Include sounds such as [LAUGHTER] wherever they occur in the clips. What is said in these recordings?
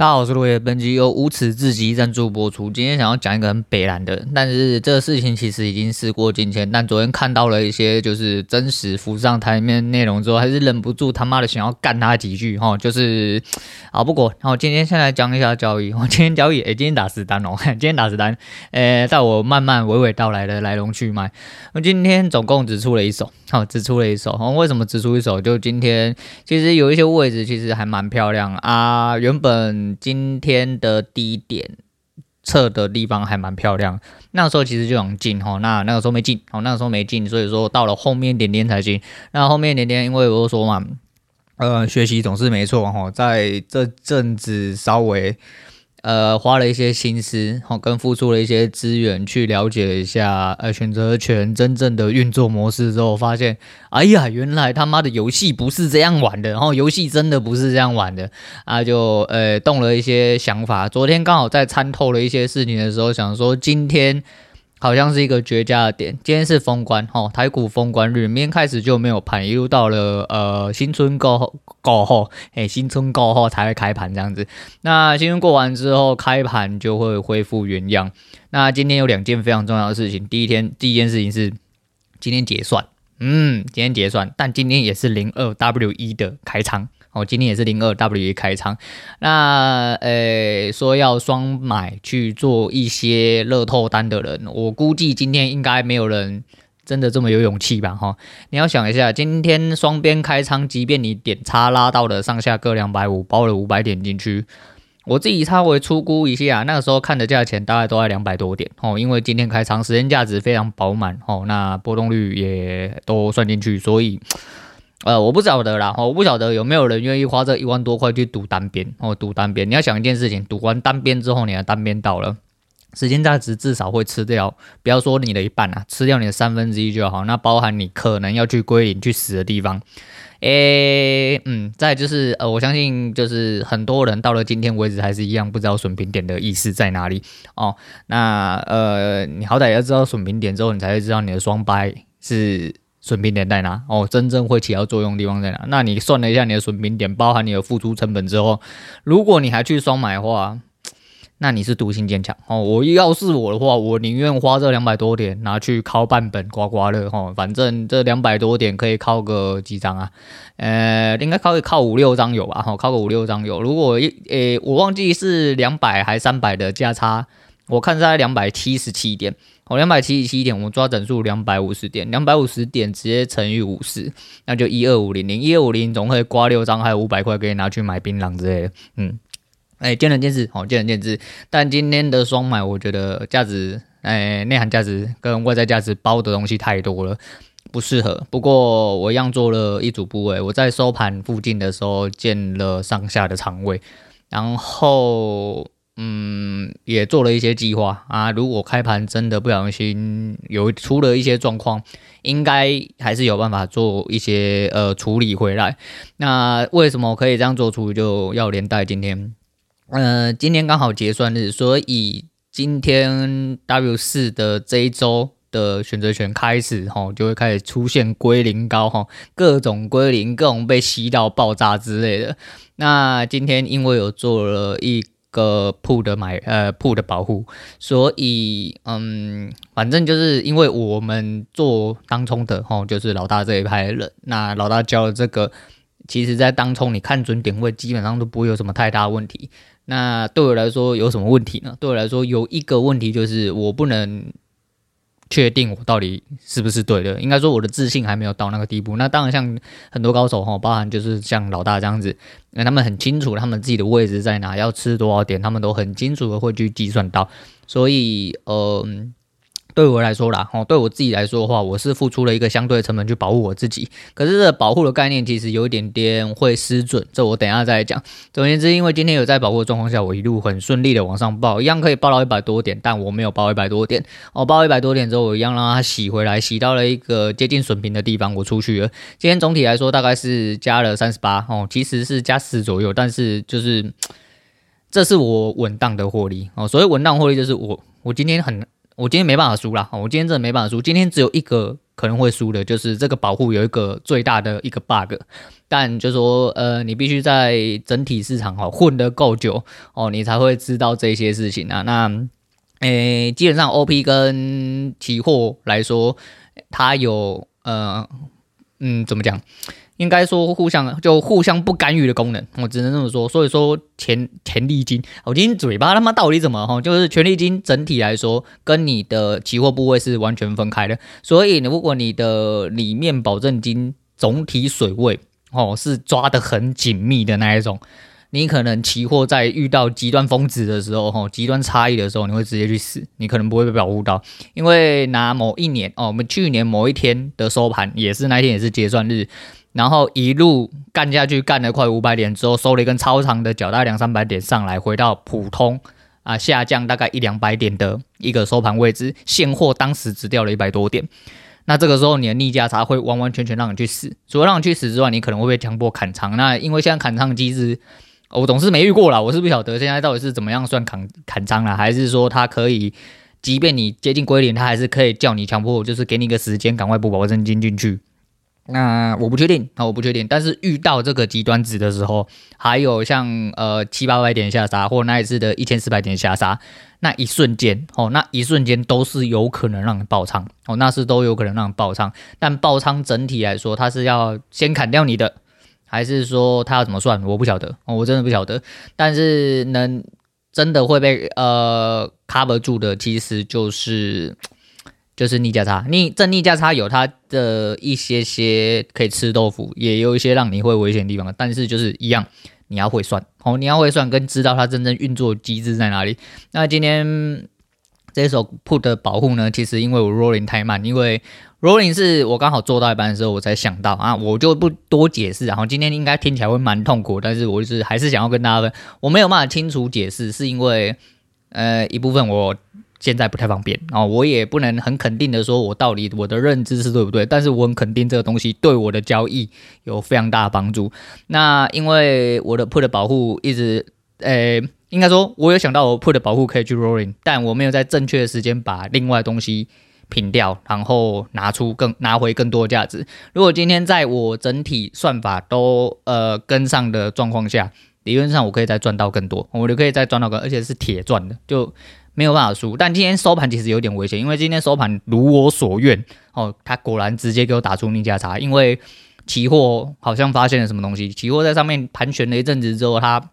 大家好，我是落叶。本集由无耻至极赞助播出。今天想要讲一个很北烂的，但是这个事情其实已经事过境迁。但昨天看到了一些就是真实浮上台面内容之后，还是忍不住他妈的想要干他几句哈。就是啊，不过，然后今天先来讲一下交易。[LAUGHS] 我今天交易，诶，今天打实单哦，[LAUGHS] 今天打实单。诶，在我慢慢娓娓道来的来龙去脉。我今天总共只出了一手，好，只出了一手。为什么只出一手？就今天其实有一些位置其实还蛮漂亮啊，原本。今天的低点测的地方还蛮漂亮，那个时候其实就想进哈，那那个时候没进，哦，那个时候没进，所以说到了后面点点才进。那后面点点，因为我说嘛，呃，学习总是没错哈，在这阵子稍微。呃，花了一些心思，好，跟付出了一些资源去了解一下，呃，选择权真正的运作模式之后，发现，哎呀，原来他妈的游戏不是这样玩的，然后游戏真的不是这样玩的，啊，就呃动了一些想法。昨天刚好在参透了一些事情的时候，想说今天。好像是一个绝佳的点。今天是封关，哦，台股封关日，明天开始就没有盘，一路到了呃新春过后过后，哎，新春过后才会开盘这样子。那新春过完之后，开盘就会恢复原样。那今天有两件非常重要的事情，第一天第一件事情是今天结算，嗯，今天结算，但今天也是零二 W 一的开仓。哦，今天也是零二 W 开仓，那呃说要双买去做一些乐透单的人，我估计今天应该没有人真的这么有勇气吧？哈，你要想一下，今天双边开仓，即便你点差拉到了上下各两百五，包了五百点进去，我自己稍微粗估一下，那个时候看的价钱大概都在两百多点哦，因为今天开仓时间价值非常饱满哦，那波动率也都算进去，所以。呃，我不晓得啦，我不晓得有没有人愿意花这一万多块去赌单边哦，赌单边。你要想一件事情，赌完单边之后，你的单边到了，时间价值至少会吃掉，不要说你的一半啊，吃掉你的三分之一就好。那包含你可能要去归零去死的地方，诶、嗯，再就是呃，我相信就是很多人到了今天为止还是一样不知道损平点的意思在哪里哦。那呃，你好歹要知道损平点之后，你才会知道你的双掰是。损平点在哪？哦，真正会起到作用的地方在哪？那你算了一下你的损平点，包含你的付出成本之后，如果你还去双买的话，那你是独行坚强哦。我要是我的话，我宁愿花这两百多点拿去敲半本刮刮乐哦，反正这两百多点可以敲个几张啊？呃，应该敲个靠五六张有吧？哈，敲个五六张有。如果一诶，我忘记是两百还三百的价差，我看在两百七十七点。哦，两百七十七点，我们抓整数两百五十点，两百五十点直接乘以五十，那就一二五零零，一二五零总可以刮六张，还有五百块可以拿去买槟榔之类的。嗯，哎，见仁见智，好，见仁见智。但今天的双买，我觉得价值，哎，内涵价值跟外在价值包的东西太多了，不适合。不过我一样做了一组部位，我在收盘附近的时候建了上下的仓位，然后。嗯，也做了一些计划啊。如果开盘真的不小心有出了一些状况，应该还是有办法做一些呃处理回来。那为什么可以这样做出？就要连带今天，呃，今天刚好结算日，所以今天 W 四的这一周的选择权开始哈，就会开始出现归零高哈，各种归零，各种被吸到爆炸之类的。那今天因为有做了一个铺的买呃铺的保护，所以嗯，反正就是因为我们做当冲的吼，就是老大这一派人，那老大教的这个，其实在当冲你看准点位，基本上都不会有什么太大问题。那对我来说有什么问题呢？对我来说有一个问题就是我不能。确定我到底是不是对的？应该说我的自信还没有到那个地步。那当然，像很多高手哈，包含就是像老大这样子，那他们很清楚他们自己的位置在哪，要吃多少点，他们都很清楚的会去计算到。所以，嗯。对我来说啦，哦，对我自己来说的话，我是付出了一个相对的成本去保护我自己。可是这保护的概念其实有一点点会失准，这我等一下再讲。总而言之，因为今天有在保护的状况下，我一路很顺利的往上报，一样可以报到一百多点，但我没有报一百多点。哦报一百多点之后，我一样让它洗回来，洗到了一个接近损平的地方，我出去了。今天总体来说大概是加了三十八哦，其实是加十左右，但是就是这是我稳当的获利哦。所谓稳当获利，就是我我今天很。我今天没办法输啦，我今天真的没办法输。今天只有一个可能会输的，就是这个保护有一个最大的一个 bug。但就说呃，你必须在整体市场哦混得够久哦，你才会知道这些事情啊。那诶、基本上 OP 跟期货来说，它有呃嗯怎么讲？应该说互相就互相不干预的功能，我只能这么说。所以说权权利金，我今天嘴巴他妈到底怎么哈？就是权利金整体来说跟你的期货部位是完全分开的。所以如果你的里面保证金总体水位哦是抓得很紧密的那一种，你可能期货在遇到极端峰值的时候，哈极端差异的时候，你会直接去死，你可能不会被保护到。因为拿某一年哦，我们去年某一天的收盘也是那一天也是结算日。然后一路干下去，干了快五百点之后，收了一根超长的脚，大两三百点上来，回到普通啊下降大概一两百点的一个收盘位置。现货当时只掉了一百多点，那这个时候你的逆价差会完完全全让你去死。除了让你去死之外，你可能会被强迫砍仓。那因为现在砍仓机制，我总是没遇过啦，我是不晓得现在到底是怎么样算砍砍仓了，还是说它可以，即便你接近归零，它还是可以叫你强迫，就是给你一个时间，赶快补保证金进去。那我不确定，那我不确定。但是遇到这个极端值的时候，还有像呃七八百点下杀，或那一次的一千四百点下杀，那一瞬间哦，那一瞬间都是有可能让你爆仓哦，那是都有可能让你爆仓。但爆仓整体来说，它是要先砍掉你的，还是说它要怎么算？我不晓得哦，我真的不晓得。但是能真的会被呃 cover 住的，其实就是。就是逆价差，逆正逆价差有它的一些些可以吃豆腐，也有一些让你会危险的地方。但是就是一样，你要会算哦，你要会算跟知道它真正运作机制在哪里。那今天这手 put 的保护呢，其实因为我 rolling 太慢，因为 rolling 是我刚好做到一半的时候我才想到啊，我就不多解释。然后今天应该听起来会蛮痛苦，但是我就是还是想要跟大家分，我没有办法清楚解释，是因为呃一部分我。现在不太方便啊，我也不能很肯定的说，我到底我的认知是对不对？但是我很肯定这个东西对我的交易有非常大的帮助。那因为我的 put 的保护一直，呃，应该说我有想到我 put 的保护可以去 rolling，但我没有在正确的时间把另外东西平掉，然后拿出更拿回更多的价值。如果今天在我整体算法都呃跟上的状况下，理论上我可以再赚到更多，我就可以再赚到更，而且是铁赚的，就。没有办法输，但今天收盘其实有点危险，因为今天收盘如我所愿哦，它果然直接给我打出逆价差，因为期货好像发现了什么东西，期货在上面盘旋了一阵子之后，它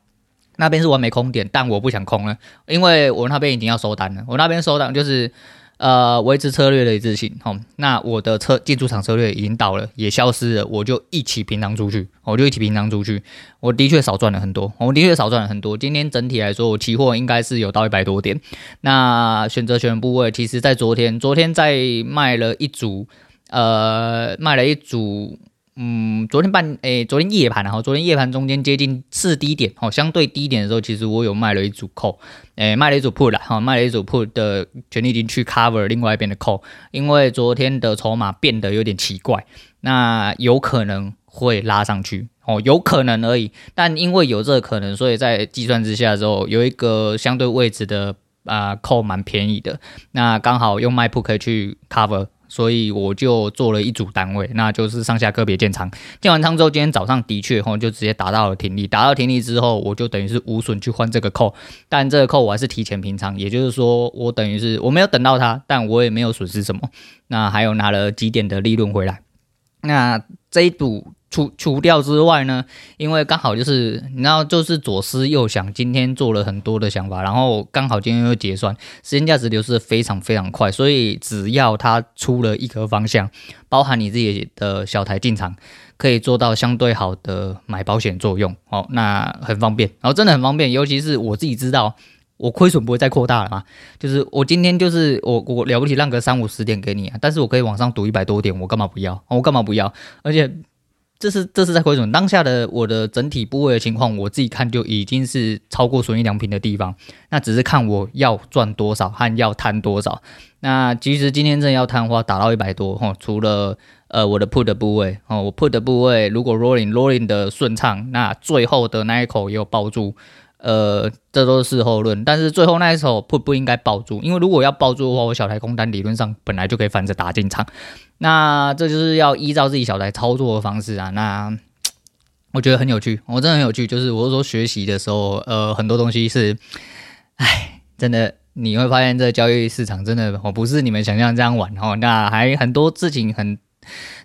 那边是完美空点，但我不想空了，因为我那边已经要收单了，我那边收单就是。呃，维持策略的一致性，好，那我的车进出场策略已经到了，也消失了，我就一起平仓出去，我就一起平仓出去，我的确少赚了很多，我的确少赚了很多。今天整体来说，我期货应该是有到一百多点。那选择权部位，其实在昨天，昨天在卖了一组，呃，卖了一组。嗯，昨天半诶、昨天夜盘然后昨天夜盘中间接近次低点哦，相对低点的时候，其实我有卖了一组 call，诶、卖了一组 put 啦，哈，卖了一组 put 的权利金去 cover 另外一边的 call，因为昨天的筹码变得有点奇怪，那有可能会拉上去哦，有可能而已，但因为有这个可能，所以在计算之下之后，有一个相对位置的啊 call 蛮便宜的，那刚好用卖 put 可以去 cover。所以我就做了一组单位，那就是上下个别建仓。建完仓之后，今天早上的确吼就直接达到了停利。达到停利之后，我就等于是无损去换这个扣，但这个扣我还是提前平仓，也就是说我等于是我没有等到它，但我也没有损失什么。那还有拿了几点的利润回来。那这一组。除除掉之外呢，因为刚好就是你知道，就是左思右想，今天做了很多的想法，然后刚好今天又结算，时间价值流失非常非常快，所以只要它出了一个方向，包含你自己的小台进场，可以做到相对好的买保险作用，哦，那很方便，然后真的很方便，尤其是我自己知道，我亏损不会再扩大了嘛，就是我今天就是我我了不起让个三五十点给你啊，但是我可以往上赌一百多点，我干嘛不要？我干嘛不要？而且。这是这是在亏损当下的我的整体部位的情况，我自己看就已经是超过损益良平的地方。那只是看我要赚多少和要摊多少。那其实今天真的要摊的话，打到一百多哈，除了呃我的 put 的部位哦，我 put 的部位如果 rolling rolling 的顺畅，那最后的那一口也有抱住呃，这都是事后论。但是最后那一手不不应该抱住，因为如果要抱住的话，我小台空单理论上本来就可以反着打进场。那这就是要依照自己小台操作的方式啊。那我觉得很有趣，我真的很有趣。就是我是说学习的时候，呃，很多东西是，哎，真的你会发现这交易市场真的，我不是你们想象这样玩哦。那还很多事情很。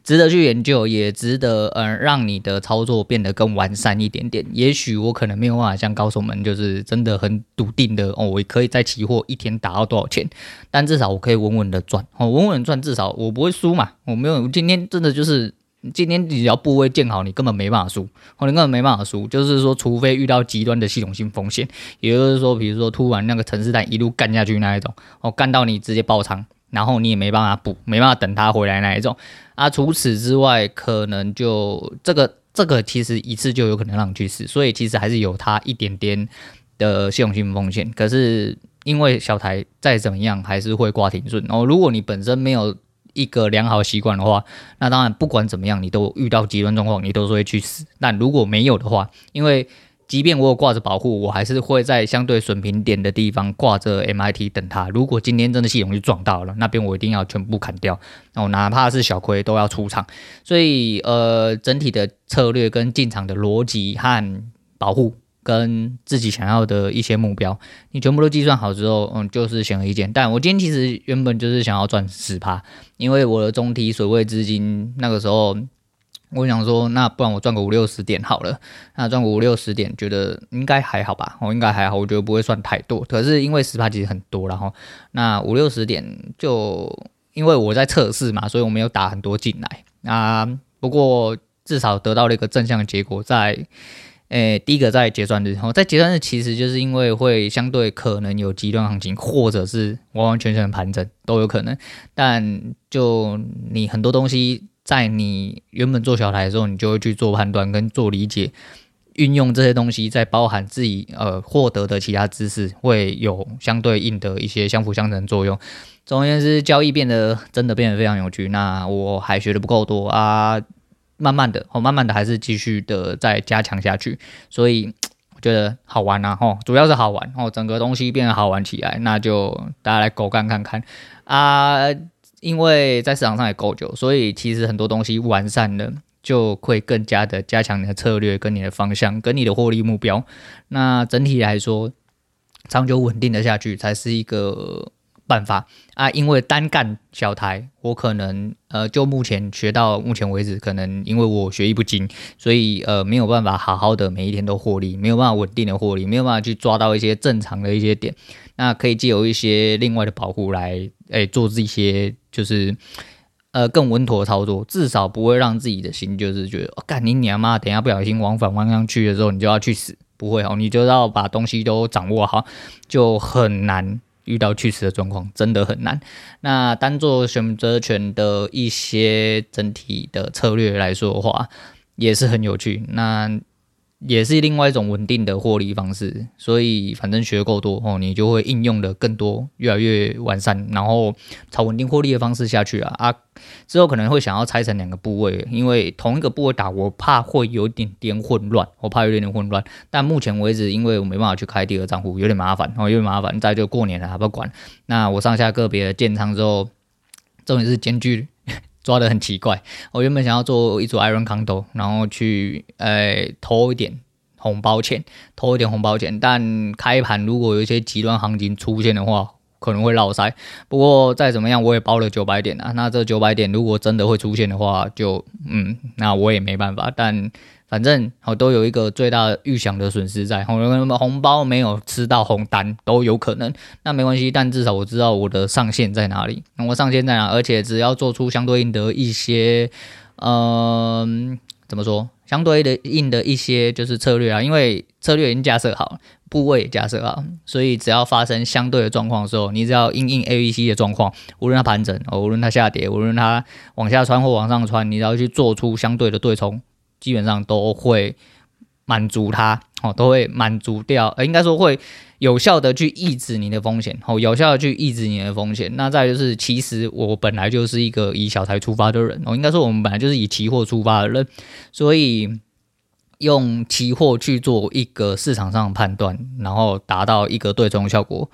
值得去研究，也值得呃让你的操作变得更完善一点点。也许我可能没有办法像高手们，就是真的很笃定的哦，我可以在期货一天打到多少钱，但至少我可以稳稳的赚哦，稳稳赚，至少我不会输嘛。我没有今天真的就是今天你只要部位建好，你根本没办法输，哦，你根本没办法输。就是说，除非遇到极端的系统性风险，也就是说，比如说突然那个城市弹一路干下去那一种，哦，干到你直接爆仓。然后你也没办法补，没办法等他回来那一种啊。除此之外，可能就这个这个其实一次就有可能让你去死，所以其实还是有它一点点的系统性风险。可是因为小台再怎么样还是会挂停损哦。如果你本身没有一个良好习惯的话，那当然不管怎么样，你都遇到极端状况，你都是会去死。但如果没有的话，因为即便我有挂着保护，我还是会在相对损平点的地方挂着 MIT 等它。如果今天真的系统就撞到了，那边我一定要全部砍掉，然后哪怕是小亏都要出场。所以呃，整体的策略跟进场的逻辑和保护跟自己想要的一些目标，你全部都计算好之后，嗯，就是显而易见。但我今天其实原本就是想要赚十趴，因为我的中体水位资金那个时候。我想说，那不然我赚个五六十点好了。那赚个五六十点，觉得应该还好吧？我应该还好，我觉得不会算太多。可是因为十趴其实很多，然后那五六十点就因为我在测试嘛，所以我没有打很多进来啊。不过至少得到了一个正向的结果，在诶、第一个在结算日，然后在结算日其实就是因为会相对可能有极端行情，或者是完完全全盘整都有可能。但就你很多东西。在你原本做小台的时候，你就会去做判断跟做理解，运用这些东西，再包含自己呃获得的其他知识，会有相对应的一些相辅相成作用。总而言之，交易变得真的变得非常有趣。那我还学的不够多啊，慢慢的，哦，慢慢的还是继续的再加强下去。所以我觉得好玩啊，吼，主要是好玩哦，整个东西变得好玩起来，那就大家来狗干看看啊。因为在市场上也够久，所以其实很多东西完善了，就会更加的加强你的策略、跟你的方向、跟你的获利目标。那整体来说，长久稳定的下去才是一个办法啊。因为单干小台，我可能呃，就目前学到目前为止，可能因为我学艺不精，所以呃没有办法好好的每一天都获利，没有办法稳定的获利，没有办法去抓到一些正常的一些点。那可以借由一些另外的保护来，诶、欸，做这些就是，呃，更稳妥的操作，至少不会让自己的心就是觉得，干、你娘妈，等下不小心往反方向去的时候，你就要去死，不会哦，你就要把东西都掌握好，就很难遇到去死的状况，真的很难。那单做选择权的一些整体的策略来说的话，也是很有趣。那。也是另外一种稳定的获利方式，所以反正学够多哦，你就会应用的更多，越来越完善，然后朝稳定获利的方式下去啊啊！之后可能会想要拆成两个部位，因为同一个部位打，我怕会有点点混乱，我怕有点点混乱。但目前为止，因为我没办法去开第二账户，有点麻烦哦，有点麻烦。再就过年了还不管，那我上下个别的建仓之后，重点是间距。抓的很奇怪，我原本想要做一组 Iron Condo，然后去呃投一点红包钱，投一点红包钱，但开盘如果有一些极端行情出现的话，可能会绕塞。不过再怎么样，我也包了九百点啊，那这九百点如果真的会出现的话，就嗯，那我也没办法，但。反正我都有一个最大的预想的损失在，红红包没有吃到红单都有可能，那没关系，但至少我知道我的上限在哪里，我上限在哪，而且只要做出相对应的一些，嗯、怎么说，相对的应的一些就是策略啊，因为策略已经架设好，部位也架设好，所以只要发生相对的状况的时候，你只要应应 A、B、C 的状况，无论它盘整，哦无论它下跌，无论它往下穿或往上穿，你只要去做出相对的对冲。基本上都会满足它，哦，都会满足掉，呃，应该说会有效的去抑制你的风险，哦，有效的去抑制你的风险。那再就是，其实我本来就是一个以小台出发的人，哦，应该说我们本来就是以期货出发的人，所以用期货去做一个市场上的判断，然后达到一个对冲效果，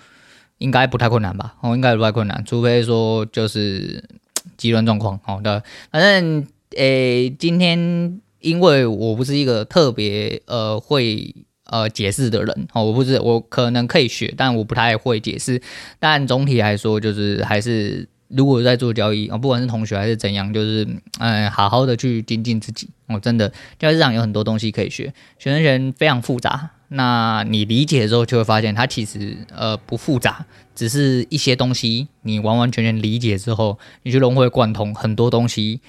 应该不太困难吧？哦，应该不太困难，除非说就是 [TSK] 极端状况。好的，反正诶，今天因为我不是一个特别呃会呃解释的人，哦，我不是我可能可以学，但我不太会解释。但总体来说，就是还是。如果在做交易啊，不管是同学还是怎样，就是嗯，好好的去精进自己哦。真的，交易市场有很多东西可以学，选择权非常复杂。那你理解的时候，就会发现它其实呃不复杂，只是一些东西你完完全全理解之后，你去融会贯通，很多东西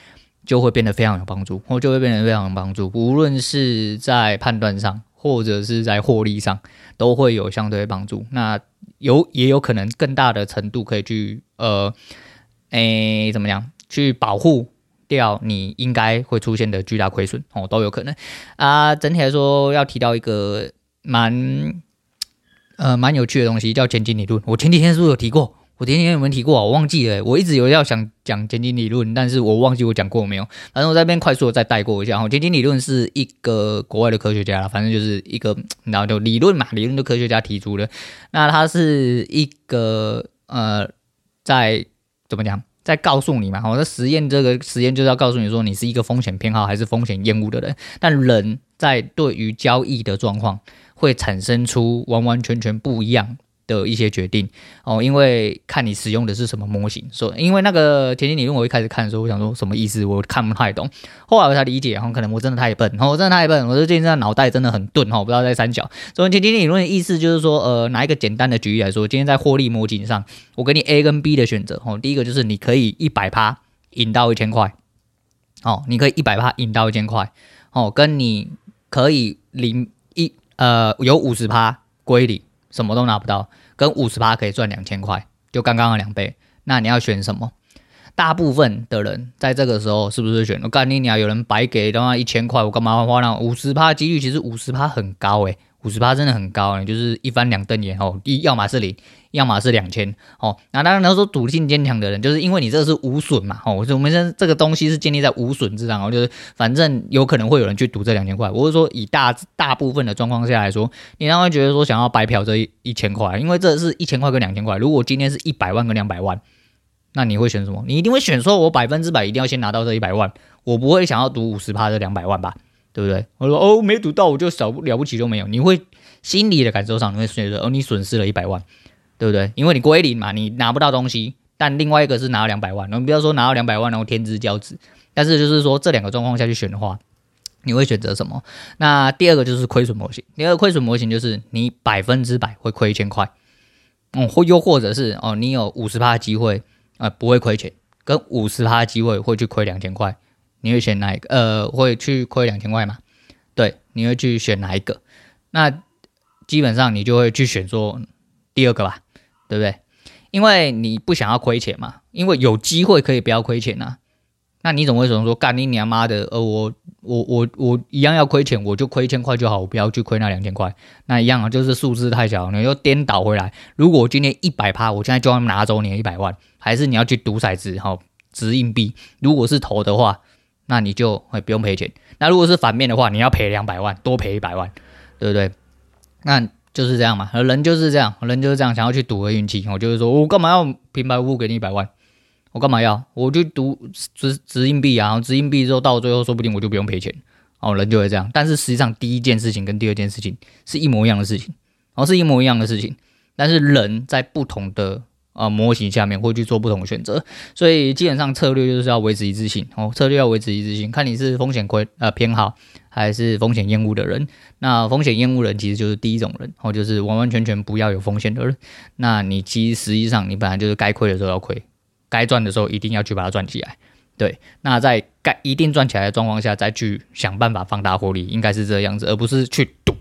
就会变得非常有帮助，或就会变得非常有帮助。无论是在判断上，或者是在获利上，都会有相对帮助。那有也有可能更大的程度可以去呃。诶，怎么样去保护掉你应该会出现的巨大亏损哦，都有可能啊。整体来说，要提到一个蛮呃蛮有趣的东西，叫前景理论。我前几天是不是有提过？我前天有没有提过啊？我忘记了。我一直有要想讲前景理论，但是我忘记我讲过没有。反正我在这边快速的再带过一下。哦，前景理论是一个国外的科学家，反正就是一个然后就理论嘛，理论的科学家提出的。那它是一个呃在。怎么讲？在告诉你嘛，我的实验这个实验就是要告诉你说，你是一个风险偏好还是风险厌恶的人。但人在对于交易的状况，会产生出完完全全不一样的一些决定哦，因为看你使用的是什么模型。所以因为那个前景理论，我一开始看的时候，我想说什么意思，我看不太懂。后来我才理解，哈，可能我真的太笨，我真的太笨，我最近这脑袋真的很钝，哈，不知道在三角。所以前景理论的意思就是说，呃，拿一个简单的举例来说，今天在获利模型上，我给你 A 跟 B 的选择，哦，第一个就是你可以一百趴赢到一千块，哦，你可以一百趴赢到一千块，哦，跟你可以零一呃有五十趴归零。什么都拿不到，跟五十趴可以赚两千块，就刚刚的两倍。那你要选什么？大部分的人在这个时候是不是选？我告诉你，你要有人白给的话一千块，我干嘛花那五十趴？几率其实五十趴很高诶。五十趴真的很高，你就是一翻两瞪眼哦，一要么是零，要么是两千哦。那当然，他说赌性坚强的人，就是因为你这是无损嘛哦，我我们这这个东西是建立在无损之上哦，就是反正有可能会有人去赌这两千块。我是说，以大大部分的状况下来说，你当然会觉得说想要白嫖这一一千块，因为这是一千块跟两千块。如果今天是一百万跟两百万，那你会选什么？你一定会选说，我百分之百一定要先拿到这一百万，我不会想要赌五十趴这两百万吧？对不对？我说哦，没赌到我就少了不起就没有。你会心理的感受上，你会觉得哦，你损失了一百万，对不对？因为你归零嘛，你拿不到东西。但另外一个是拿了两百万，我们不要说拿到两百万然后天之骄子。但是就是说这两个状况下去选的话，你会选择什么？那第二个就是亏损模型。第二个亏损模型就是你百分之百会亏一千块，嗯，或又或者是哦，你有五十趴机会啊、呃、不会亏钱，跟五十趴机会会去亏两千块。你会选哪一个？呃，会去亏两千块吗？对，你会去选哪一个？那基本上你就会去选说第二个吧，对不对？因为你不想要亏钱嘛，因为有机会可以不要亏钱啊。那你总会想说，干你娘妈的，呃，我我我我一样要亏钱，我就亏一千块就好，我不要去亏那两千块。那一样啊，就是数字太小，你又颠倒回来。如果我今天一百趴，我现在就要拿走你一百万，还是你要去赌骰子，好，掷硬币？如果是投的话。那你就会不用赔钱。那如果是反面的话，你要赔两百万，多赔一百万，对不对？那就是这样嘛，人就是这样，人就是这样，想要去赌个运气。我就是说我干嘛要平白无故给你一百万？我干嘛要？我就赌掷掷硬币啊，然后掷硬币之后到最后说不定我就不用赔钱。哦，人就会这样。但是实际上第一件事情跟第二件事情是一模一样的事情，哦，是一模一样的事情。但是人在不同的。啊，模型下面会去做不同的选择，所以基本上策略就是要维持一致性哦。策略要维持一致性，看你是风险亏呃偏好还是风险厌恶的人。那风险厌恶人其实就是第一种人哦，就是完完全全不要有风险的人。那你其实实际上你本来就是该亏的时候要亏，该赚的时候一定要去把它赚起来。对，那在该一定赚起来的状况下再去想办法放大获利，应该是这样子，而不是去赌。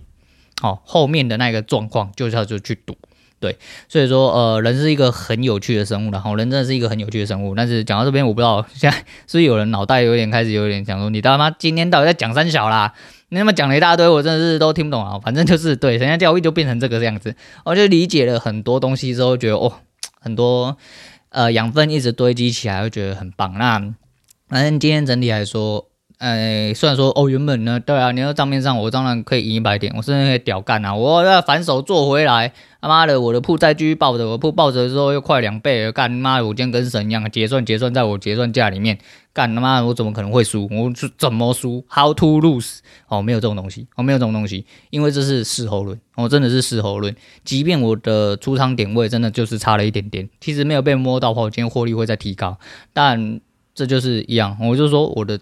哦，后面的那个状况就叫做去赌。对，所以说，呃，人是一个很有趣的生物，然后人真的是一个很有趣的生物。但是讲到这边，我不知道 [LAUGHS] 现在是不是有人脑袋有点开始有点想说，你他妈今天到底在讲三小啦？你他妈讲了一大堆，我真的是都听不懂啊。反正就是对，人家教育就变成这个样子，我就理解了很多东西之后，觉得哦，很多呃养分一直堆积起来，会觉得很棒。那反正今天整体来说。呃，虽然说哦，原本呢，对啊，你要账面上我当然可以赢一百点，我甚至可以屌干啊，我要反手做回来，他妈的，我的铺再继续抱着，我铺抱着之后又快两倍了，干妈的，我今天跟神一样，结算结算在我结算价里面，干他妈的，我怎么可能会输？我是怎么输？How to lose？哦，没有这种东西，哦，没有这种东西，因为这是事后论，哦，真的是事后论。即便我的出仓点位真的就是差了一点点，其实没有被摸到的话，我今天获利会再提高，但这就是一样，我就说我的。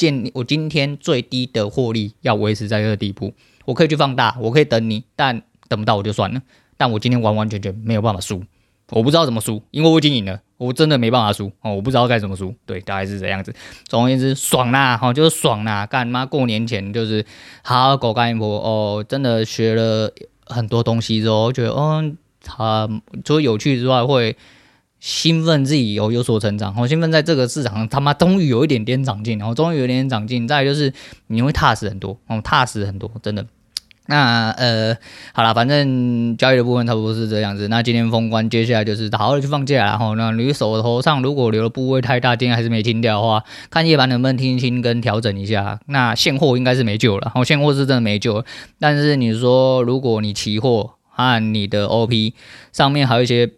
建我今天最低的获利要维持在这个地步，我可以去放大，我可以等你，但等不到我就算了。但我今天完完全全没有办法输，我不知道怎么输，因为我已经赢了，我真的没办法输哦，我不知道该怎么输。对，大概是这样子。总而言之，爽啦，哈，就是爽啦。干妈过年前就是好好狗干一波哦，真的学了很多东西之后，觉得嗯，他除了有趣之外会。兴奋自己有有所成长，好兴奋在这个市场上，他妈终于有一点点长进，然后终于有一点点长进。再就是你会踏实很多，哦，踏实很多，真的。那呃，好了，反正交易的部分差不多是这样子。那今天封关，接下来就是好好的去放假，然后那你手头上如果留的部位太大，今天还是没清掉的话，看夜盘能不能听清跟调整一下。那现货应该是没救了，哦，现货是真的没救了。但是你说，如果你期货和你的 OP 上面还有一些。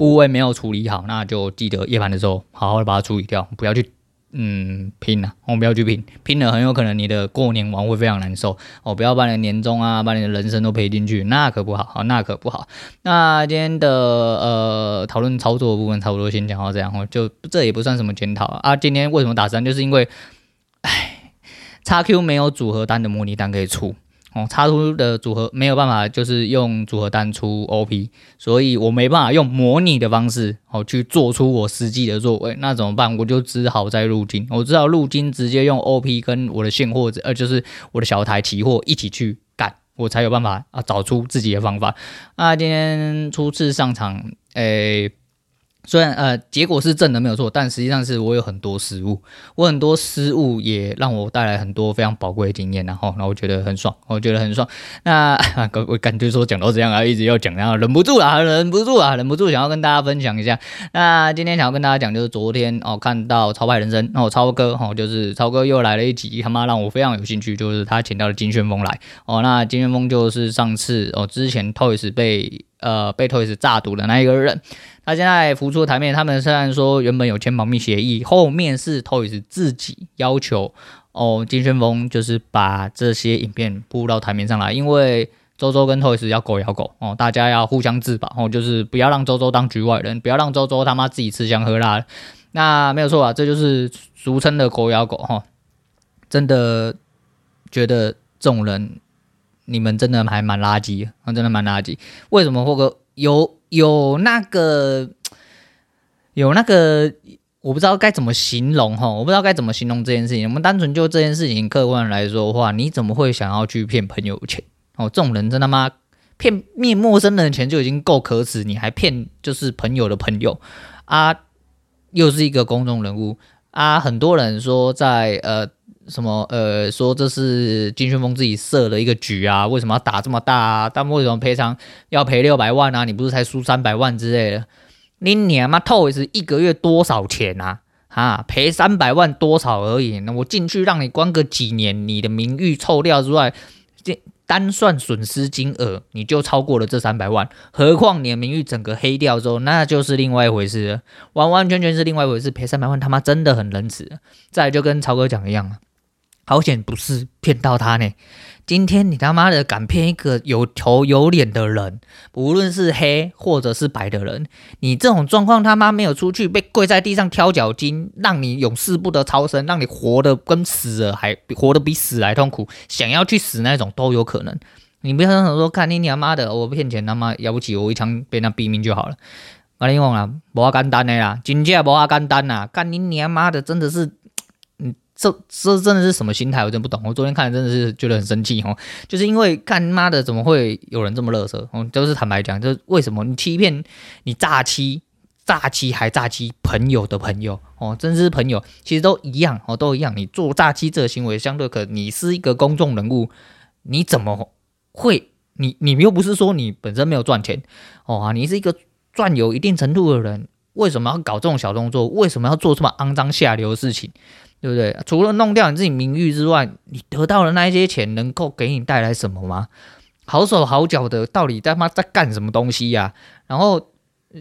部位没有处理好，那就记得夜盘的时候好好的把它处理掉，不要去嗯拼了，我们不要去拼，拼了很有可能你的过年玩会非常难受哦，不要把你的年终啊，把你的人生都赔进去，那可不好，好，那可不好。那今天的呃讨论操作的部分差不多先讲到这样，就这也不算什么检讨啊。今天为什么打三？就是因为，哎，XQ 没有组合单的模拟单可以出。哦，插图的组合没有办法，就是用组合单出 OP，所以我没办法用模拟的方式哦去做出我实际的作为，那怎么办？我就只好在入金，我知道入金直接用 OP 跟我的现货，呃，就是我的小台期货一起去干，我才有办法啊找出自己的方法。那今天初次上场，诶、欸。虽然呃结果是正的没有错，但实际上是我有很多失误，我很多失误也让我带来很多非常宝贵的经验，然后然后我觉得很爽，我觉得很爽。那 [LAUGHS] 我感觉说讲到这样啊，一直要讲，然后忍不住了，忍不住啊，忍不住想要跟大家分享一下。那今天想要跟大家讲，就是昨天哦看到超派人生哦超哥哦，就是超哥又来了一集，他妈让我非常有兴趣，就是他请到了金旋风来哦，那金旋风就是上次哦之前 Toys 被呃被 Toys 炸赌的那一个人。他现在浮出台面，他们虽然说原本有签保密协议，后面是 Toys 自己要求哦，金旋风就是把这些影片铺到台面上来，因为周周跟 Toys 要狗咬狗哦，大家要互相自保哦，就是不要让周周当局外人，不要让周周他妈自己吃香喝辣。那没有错啊，这就是俗称的狗咬狗哈，真的觉得这种人，你们真的还蛮垃圾，真的蛮垃圾。为什么霍哥有？有那个，有那个，我不知道该怎么形容哈，我不知道该怎么形容这件事情。我们单纯就这件事情客观来说的话，你怎么会想要去骗朋友钱？哦，这种人真他妈骗灭陌生人的钱就已经够可耻，你还骗就是朋友的朋友啊，又是一个公众人物啊，很多人说在呃。什么呃，说这是金旋风自己设的一个局啊？为什么要打这么大啊？但为什么赔偿要赔六百万啊？你不是才输三百万之类的？你娘妈透是一个月多少钱啊？哈，[LAUGHS] 赔三百万多少而已？那我进去让你关个几年，你的名誉臭掉之外，这单算损失金额你就超过了这三百万。何况你的名誉整个黑掉之后，那就是另外一回事了，完完全全是另外一回事。赔三百万他妈真的很仁慈。再就跟曹哥讲一样好险不是骗到他呢！今天你他妈的敢骗一个有头有脸的人，无论是黑或者是白的人，你这种状况他妈没有出去被跪在地上挑脚筋，让你永世不得超生，让你活得跟死了还活得比死还痛苦，想要去死那种都有可能。你不要想说看你娘妈的，我骗钱他妈了不起，我一枪被他毙命就好了。我跟你讲啦，无啊简单的啦，真正无啊简单呐！干你娘妈的，真的是。这这真的是什么心态？我真不懂。我昨天看真的是觉得很生气哦，就是因为干妈的怎么会有人这么乐色？哦，就是坦白讲，就是为什么你欺骗、你诈欺、诈欺还诈欺朋友的朋友哦，真是朋友，其实都一样哦，都一样。你做诈欺这个行为，相对可你是一个公众人物，你怎么会？你你又不是说你本身没有赚钱哦啊，你是一个赚有一定程度的人，为什么要搞这种小动作？为什么要做这么肮脏下流的事情？对不对？除了弄掉你自己名誉之外，你得到的那一些钱能够给你带来什么吗？好手好脚的，到底他妈在干什么东西呀、然后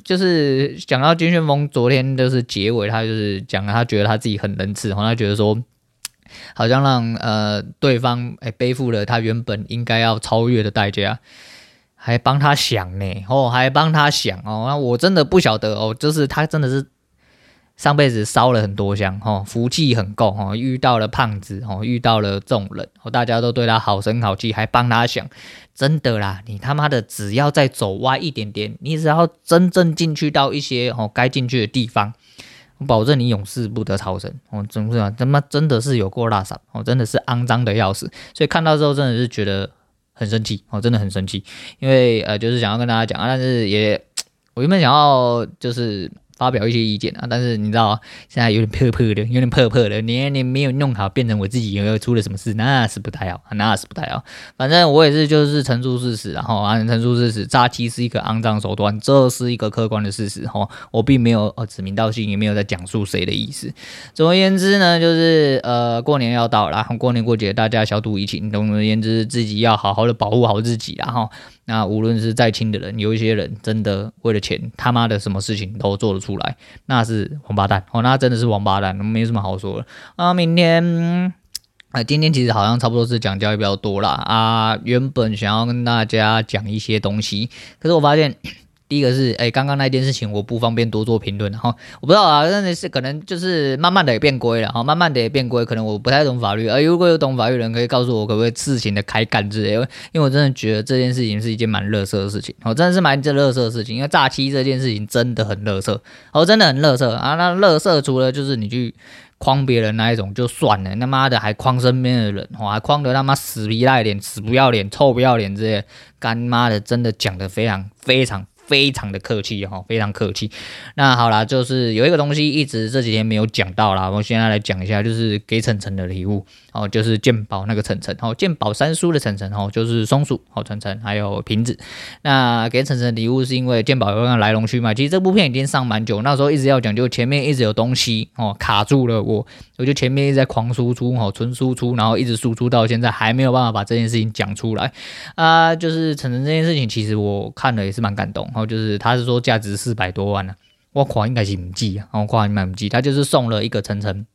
就是讲到金旋风，昨天就是结尾，他就是讲，他觉得他自己很仁慈，然后他觉得说，好像让呃对方哎背负了他原本应该要超越的代价，还帮他想呢，哦，还帮他想哦，那我真的不晓得哦，就是他真的是。上辈子烧了很多香，吼，福气很够，吼，遇到了胖子，吼，遇到了众人，大家都对他好声好气，还帮他想，真的啦，你他妈的只要再走歪一点点，你只要真正进去到一些哦该进去的地方，我保证你永世不得超生，哦，真不是啊，他妈真的是有够垃圾，哦，真的是肮脏的要死，所以看到之后真的是觉得很生气，哦，真的很生气，因为呃，就是想要跟大家讲啊，但是也我原本想要就是。发表一些意见啊，但是你知道现在有点破破的，有点破破的，你你没有弄好，变成我自己有没有出了什么事，那是不太好，那是不太好。反正我也是就是陈述事实，然后啊陈述事实，诈欺是一个肮脏手段，这是一个客观的事实哈。我并没有呃指名道姓，也没有在讲述谁的意思。总而言之呢，就是呃过年要到了，过年过节大家小赌怡情。总而言之，自己要好好的保护好自己，然后。那无论是再亲的人，有一些人真的为了钱，他妈的什么事情都做得出来，那是王八蛋哦，那真的是王八蛋，没什么好说的啊。明天，啊、今天其实好像差不多是讲交易比较多啦啊，原本想要跟大家讲一些东西，可是我发现。第一个是，哎，刚刚那件事情我不方便多做评论，哈，我不知道啊，真的是可能就是慢慢的也变规了，哈，慢慢的也变规，可能我不太懂法律，而如果有懂法律的人可以告诉我可不可以事情的开干之类，因为因为我真的觉得这件事情是一件蛮乐色的事情，哦，真的是蛮这乐色的事情，因为诈欺这件事情真的很乐色，哦，真的很乐色啊，那乐色除了就是你去诓别人那一种就算了，他妈的还诓身边的人，哦，还诓得他妈死皮赖脸、死不要脸、臭不要脸这些，干妈的真的讲得非常非常。非常的客气哈，非常客气。那好啦，就是有一个东西一直这几天没有讲到啦，我们现在来讲一下，就是给晨晨的礼物哦，就是鉴宝那个晨晨哦，鉴宝三叔的晨晨哦，就是松鼠哦，晨晨还有瓶子。那给晨晨的礼物是因为鉴宝有个来龙去脉，其实这部片已经上蛮久，那时候一直要讲，就前面一直有东西哦卡住了我，我就前面一直在狂输出哦，纯输出，然后一直输出到现在还没有办法把这件事情讲出来啊。就是晨晨这件事情，其实我看了也是蛮感动。就是他是说价值四百多万呢、啊，我夸应该是五 G 啊，我夸应该唔记，他就是送了一个晨晨，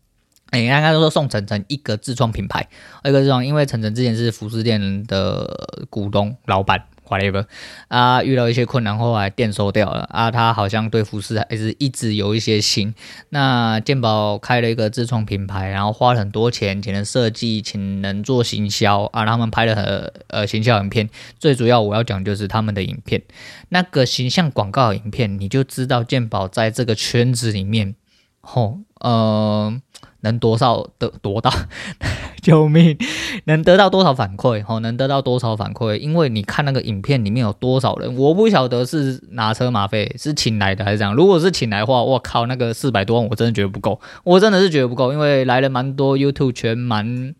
哎、欸，刚刚说送晨晨一个自创品牌，一个自创，因为晨晨之前是服饰店的股东老板。Whatever 啊，遇到一些困难，后来店收掉了啊。他好像对服饰还是一直有一些心。那鉴宝开了一个自创品牌，然后花了很多钱，请人设计，请人做行销啊。他们拍了很呃行销影片，最主要我要讲就是他们的影片，那个形象广告影片，你就知道鉴宝在这个圈子里面，吼，呃。能多少得多大？[LAUGHS] 救命！能得到多少反馈？吼，能得到多少反馈？因为你看那个影片里面有多少人，我不晓得是拿车马费是请来的还是这样。如果是请来的话，我靠，那个四百多万我真的觉得不够，我真的是觉得不够，因为来了蛮多 YouTube 全蛮。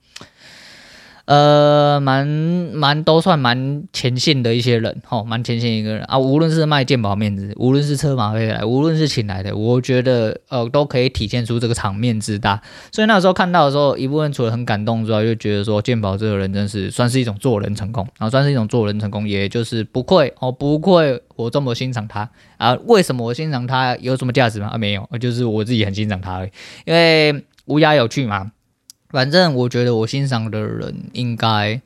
呃，蛮蛮都算蛮前线的一些人，吼，蛮前线一个人啊。无论是卖鉴宝面子，无论是车马费来，无论是请来的，我觉得呃都可以体现出这个场面之大。所以那时候看到的时候，一部分除了很感动之外，就觉得说鉴宝这个人真是算是一种做人成功，然后算是一种做人成功，也就是不愧哦，不愧我这么欣赏他啊。为什么我欣赏他？有什么价值吗？啊，没有，就是我自己很欣赏他而已，因为无涯有趣嘛。反正我觉得我欣赏的人应该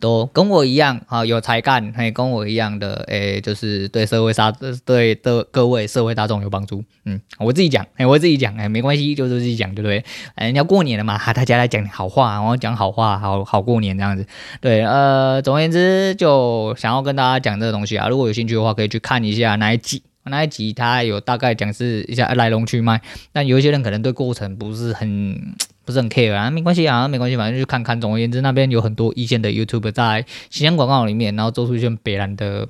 都跟我一样啊，有才干，还跟我一样的，诶，就是对社会大对的各位社会大众有帮助。嗯，我自己讲，哎，我自己讲，哎，没关系，就是自己讲，对不对？哎，要过年了嘛，哈，[LAUGHS] 大家来讲好话，然后讲好话，好好过年这样子。对，呃，总而言之，就想要跟大家讲这个东西啊，如果有兴趣的话，可以去看一下那一集。那一集他有大概讲是一下来龙去脉，但有一些人可能对过程不是很不是很 care 啊，没关系啊，没关系，反正就看看。总而言之，那边有很多一线的 YouTube 在形象广告里面，然后做出一些别人的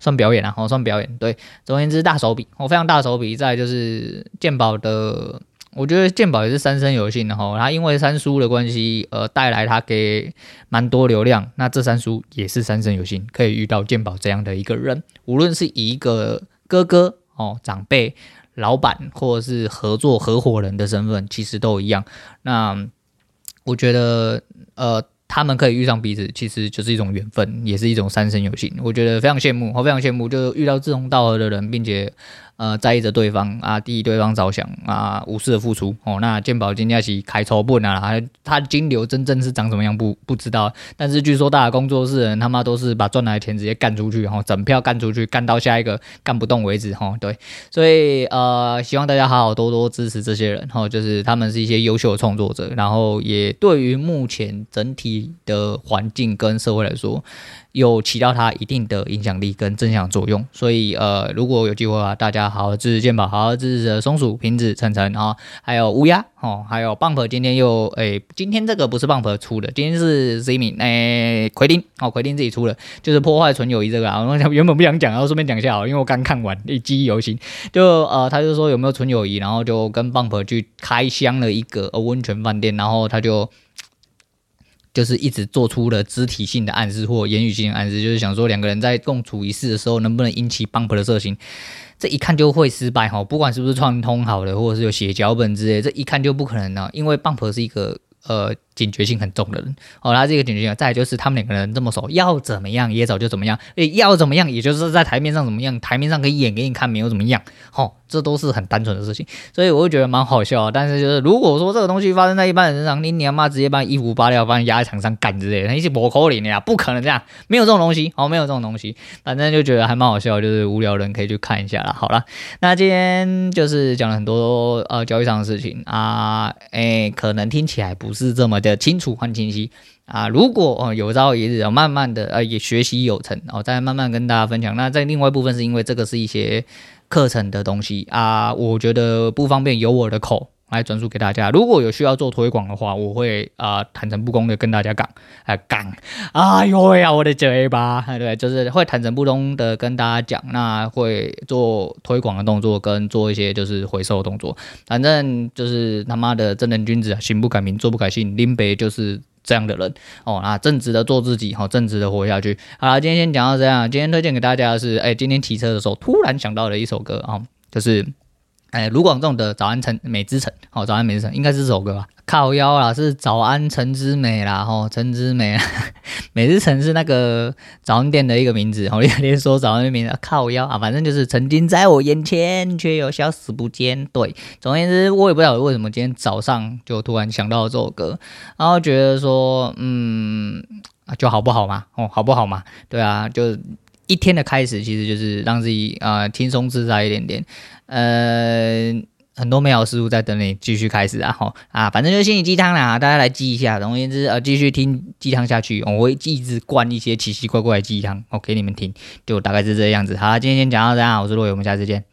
算表演啊，哦，算表演。对，总而言之，大手笔，哦，非常大手笔。再就是鉴宝的，我觉得鉴宝也是三生有幸的哈，他因为三叔的关系，呃，带来他给蛮多流量。那这三叔也是三生有幸，可以遇到鉴宝这样的一个人，无论是以一个。哥哥哦，长辈老板或者是合作合伙人的身份，其实都一样。那我觉得，呃。他们可以遇上彼此，其实就是一种缘分，也是一种三生有幸。我觉得非常羡慕，我非常羡慕，就遇到志同道合的人，并且。呃，在意着对方啊，替对方着想啊，无私的付出哦。那健保今天起开抽本啊，还他金流真正是长什么样不不知道。但是据说大家工作室人他妈都是把赚来的钱直接干出去哈，整票干出去，干到下一个干不动为止哈。对，所以呃，希望大家好好多多支持这些人哈，就是他们是一些优秀的创作者，然后也对于目前整体的环境跟社会来说。有起到它一定的影响力跟正向作用，所以呃，如果有机会的话，大家好好支持健保，好好支持松鼠、瓶子、晨晨啊，还有乌鸦哦，还有 Bump，今天又诶、今天这个不是 Bump 出的，今天是 Zimi 诶，奎丁哦，奎丁自己出的，就是破坏纯友谊这个啊，我 [LAUGHS] 原本不想讲，然后顺便讲一下，因为我刚看完，一记忆犹新，就呃，他就说有没有纯友谊，然后就跟 Bump 去开箱了一个温泉饭店，然后他就。就是一直做出了肢体性的暗示或言语性的暗示，就是想说两个人在共处一室的时候，能不能引起 Bump 的色情？这一看就会失败哈，不管是不是串通好的，或者是有写脚本之类，这一看就不可能呢，因为 Bump 是一个呃。警觉性很重的人，哦，他这个警觉性，再就是他们两个人这么熟，要怎么样也早就怎么样，诶，要怎么样，也就是在台面上怎么样，台面上可以演给你看，没有怎么样，哦，这都是很单纯的事情，所以我会觉得蛮好笑。但是就是如果说这个东西发生在一般人身上，你娘妈直接把衣服扒掉，把你压在墙上干之类的，那一些抹口里呀，不可能这样，没有这种东西，哦，没有这种东西，反正就觉得还蛮好笑，就是无聊人可以去看一下啦。好了，那今天就是讲了很多呃交易上的事情啊，诶，可能听起来不是这么的清楚，很清。晰啊，如果哦有朝一日慢慢的啊也学习有成，哦再慢慢跟大家分享。那在另外一部分是因为这个是一些课程的东西啊，我觉得不方便由我的口来转述给大家。如果有需要做推广的话，我会啊坦诚不公的跟大家讲，哎讲，哎呦喂呀我的嘴巴，对，就是会坦诚不公的跟大家讲，那会做推广的动作跟做一些就是回收的动作，反正就是他妈的正人君子啊，行不改名，坐不改姓，林北就是。这样的人哦，那正直的做自己，好正直的活下去。好了，今天先讲到这样。今天推荐给大家的是，哎，今天骑车的时候突然想到了一首歌啊，就是哎卢广仲的《早安陈美之城》。好，《早安美之城》应该是这首歌吧？靠腰啦，是早安陈之美啦，吼，陈之美，[LAUGHS] 美之城是那个早餐店的一个名字，吼，有点说早安的名字，靠腰啊，反正就是曾经在我眼前，却又消失不见。对，总而言之，我也不知道为什么今天早上就突然想到这首歌，然后觉得说，嗯，就好不好嘛，哦，好不好嘛？对啊，就一天的开始，其实就是让自己啊、呃、轻松自在一点点，呃。很多美好事物在等你继续开始啊！吼啊，反正就是心灵鸡汤啦，大家来记一下。总而言之，呃，继续听鸡汤下去，我会一直灌一些奇奇怪怪的鸡汤，我给你们听，就大概是这样子。好，今天先讲到这样，我是洛伟，我们下次见。